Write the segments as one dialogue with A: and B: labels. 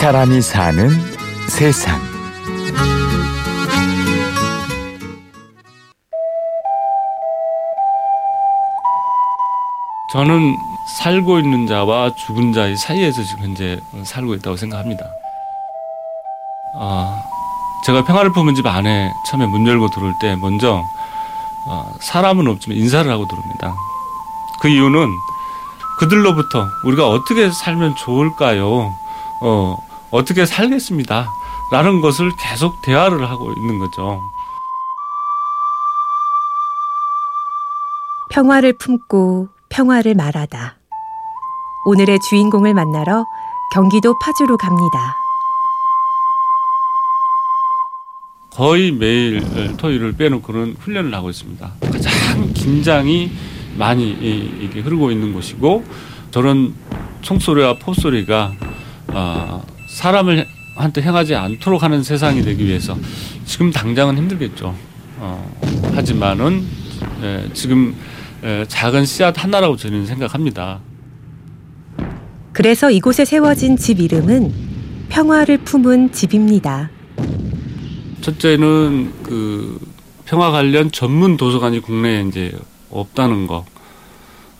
A: 사람이 사는 세상.
B: 저는 살고 있는 자와 죽은 자의 사이에서 지금 현재 살고 있다고 생각합니다. 어, 제가 평화를 품은 집 안에 처음에 문 열고 들어올 때 먼저 어, 사람은 없지만 인사를 하고 들어옵니다. 그 이유는 그들로부터 우리가 어떻게 살면 좋을까요? 어, 어떻게 살겠습니다. 라는 것을 계속 대화를 하고 있는 거죠.
C: 평화를 품고 평화를 말하다. 오늘의 주인공을 만나러 경기도 파주로 갑니다.
B: 거의 매일 토요일을 빼놓고는 훈련을 하고 있습니다. 가장 긴장이 많이 이게 흐르고 있는 곳이고 저런 총소리와 폭소리가 어, 사람을 한테 행하지 않도록 하는 세상이 되기 위해서 지금 당장은 힘들겠죠. 어, 하지만은 예, 지금 예, 작은 씨앗 하나라고 저는 생각합니다.
C: 그래서 이곳에 세워진 집 이름은 평화를 품은 집입니다.
B: 첫째는 그 평화 관련 전문 도서관이 국내에 이제 없다는 거.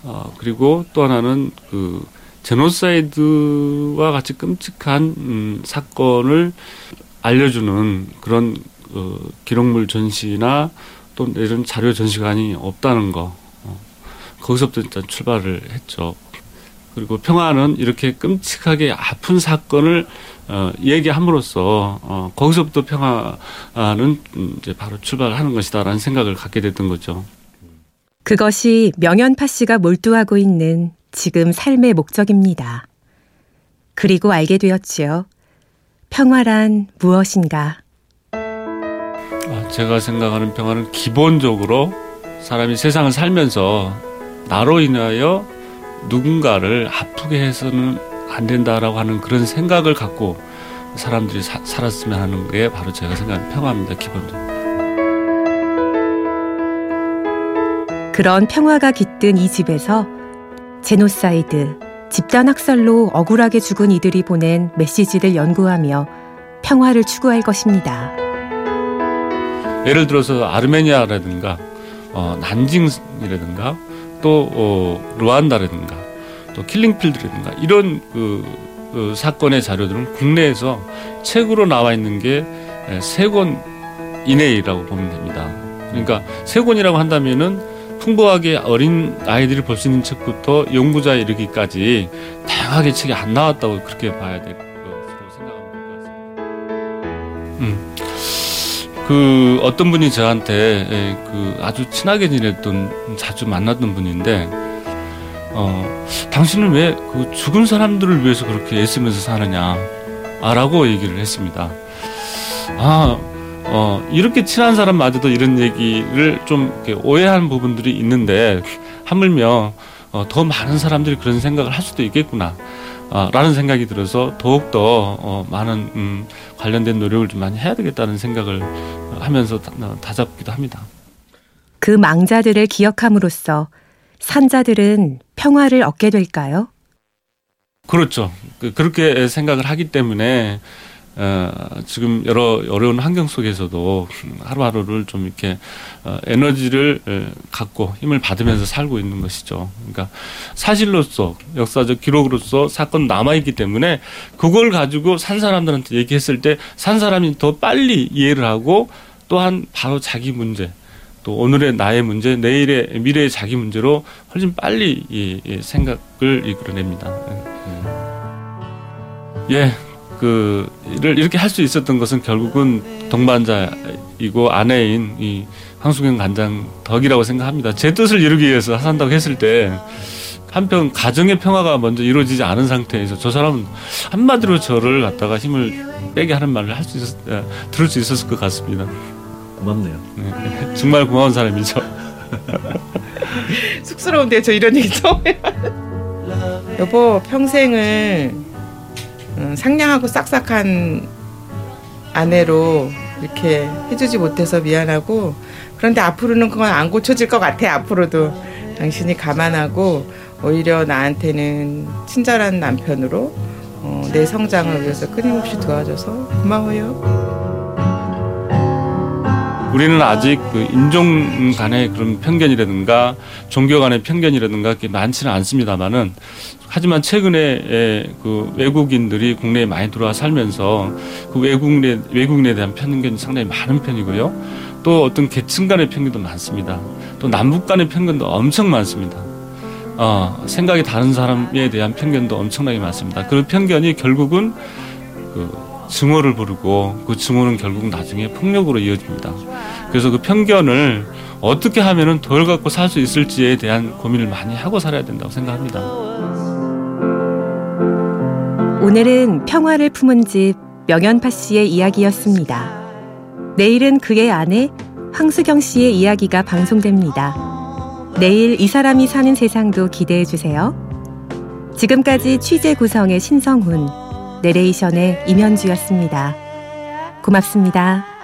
B: 어, 그리고 또 하나는 그 제노사이드와 같이 끔찍한 음, 사건을 알려주는 그런 어, 기록물 전시나 또 이런 자료 전시관이 없다는 거. 어, 거기서부터 일단 출발을 했죠. 그리고 평화는 이렇게 끔찍하게 아픈 사건을 어, 얘기함으로써 어, 거기서부터 평화는 이제 바로 출발하는 것이다라는 생각을 갖게 됐던 거죠.
C: 그것이 명현파 씨가 몰두하고 있는 지금 삶의 목적입니다. 그리고 알게 되었지요. 평화란 무엇인가?
B: 아, 제가 생각하는 평화는 기본적으로 사람이 세상을 살면서 나로 인하여 누군가를 아프게 해서는 안 된다라고 하는 그런 생각을 갖고 사람들이 사, 살았으면 하는 게 바로 제가 생각하는 평화입니다. 기본적으로.
C: 그런 평화가 깃든 이 집에서 제노사이드, 집단 학살로 억울하게 죽은 이들이 보낸 메시지를 연구하며 평화를 추구할 것입니다.
B: 예를 들어서 아르메니아라든가 어, 난징이라든가 또 어, 르완다라든가 또 킬링필드라든가 이런 그, 그 사건의 자료들은 국내에서 책으로 나와 있는 게 세 권 이내라고 보면 됩니다. 그러니까 세 권이라고 한다면은 풍부하게 어린 아이들이 볼 수 있는 책부터 연구자에 이르기까지 다양하게 책이 안 나왔다고 그렇게 봐야 될 것으로 생각하면 될 것 같습니다. 음. 그 어떤 분이 저한테 그 아주 친하게 지냈던 자주 만났던 분인데 어 당신은 왜 그 죽은 사람들을 위해서 그렇게 애쓰면서 사느냐 라고 얘기를 했습니다. 아 어, 이렇게 친한 사람마저도 이런 얘기를 좀 오해하는 부분들이 있는데 하물며 어, 더 많은 사람들이 그런 생각을 할 수도 있겠구나. 어, 라는 생각이 들어서 더욱더 어, 많은 음, 관련된 노력을 좀 많이 해야 되겠다는 생각을 하면서 다, 다잡기도 합니다.
C: 그 망자들을 기억함으로써 산자들은 평화를 얻게 될까요?
B: 그렇죠. 그, 그렇게 생각을 하기 때문에 어, 지금 여러 어려운 환경 속에서도 하루하루를 좀 이렇게 어, 에너지를 갖고 힘을 받으면서 살고 있는 것이죠. 그러니까 사실로서 역사적 기록으로서 사건 남아 있기 때문에 그걸 가지고 산 사람들한테 얘기했을 때 산 사람이 더 빨리 이해를 하고 또한 바로 자기 문제 또 오늘의 나의 문제, 내일의 미래의 자기 문제로 훨씬 빨리 이, 이 생각을 이끌어냅니다. 예, 그를 이렇게 할 수 있었던 것은 결국은 동반자이고 아내인 이 황수경 간장 덕이라고 생각합니다. 제 뜻을 이루기 위해서 산다고 했을 때 한편 가정의 평화가 먼저 이루어지지 않은 상태에서 저 사람은 한마디로 저를 갖다가 힘을 빼게 하는 말을 할 수 있었, 에, 들을 수 있었을 것 같습니다.
D: 고맙네요.
B: 네, 정말 고마운 사람이죠.
E: 쑥스러운데 저 이런 얘기 처음 해. 여보 평생을 음, 상냥하고 싹싹한 아내로 이렇게 해주지 못해서 미안하고 그런데 앞으로는 그건 안 고쳐질 것 같아 앞으로도 당신이 감안하고 오히려 나한테는 친절한 남편으로 어, 내 성장을 위해서 끊임없이 도와줘서 고마워요.
B: 우리는 아직 그 인종 간의 그런 편견이라든가 종교 간의 편견이라든가 그게 많지는 않습니다만은 하지만 최근에 그 외국인들이 국내에 많이 들어와 살면서 그 외국인에 외국인에 대한 편견이 상당히 많은 편이고요. 또 어떤 계층 간의 편견도 많습니다. 또 남북 간의 편견도 엄청 많습니다. 어, 생각이 다른 사람에 대한 편견도 엄청나게 많습니다. 그 편견이 결국은 그 증오를 부르고 그 증오는 결국 나중에 폭력으로 이어집니다. 그래서 그 편견을 어떻게 하면은 덜 갖고 살 수 있을지에 대한 고민을 많이 하고 살아야 된다고 생각합니다.
C: 오늘은 평화를 품은 집 명연파 씨의 이야기였습니다. 내일은 그의 아내 황수경 씨의 이야기가 방송됩니다. 내일 이 사람이 사는 세상도 기대해 주세요. 지금까지 취재 구성의 신성훈, 내레이션의 임현주였습니다. 고맙습니다.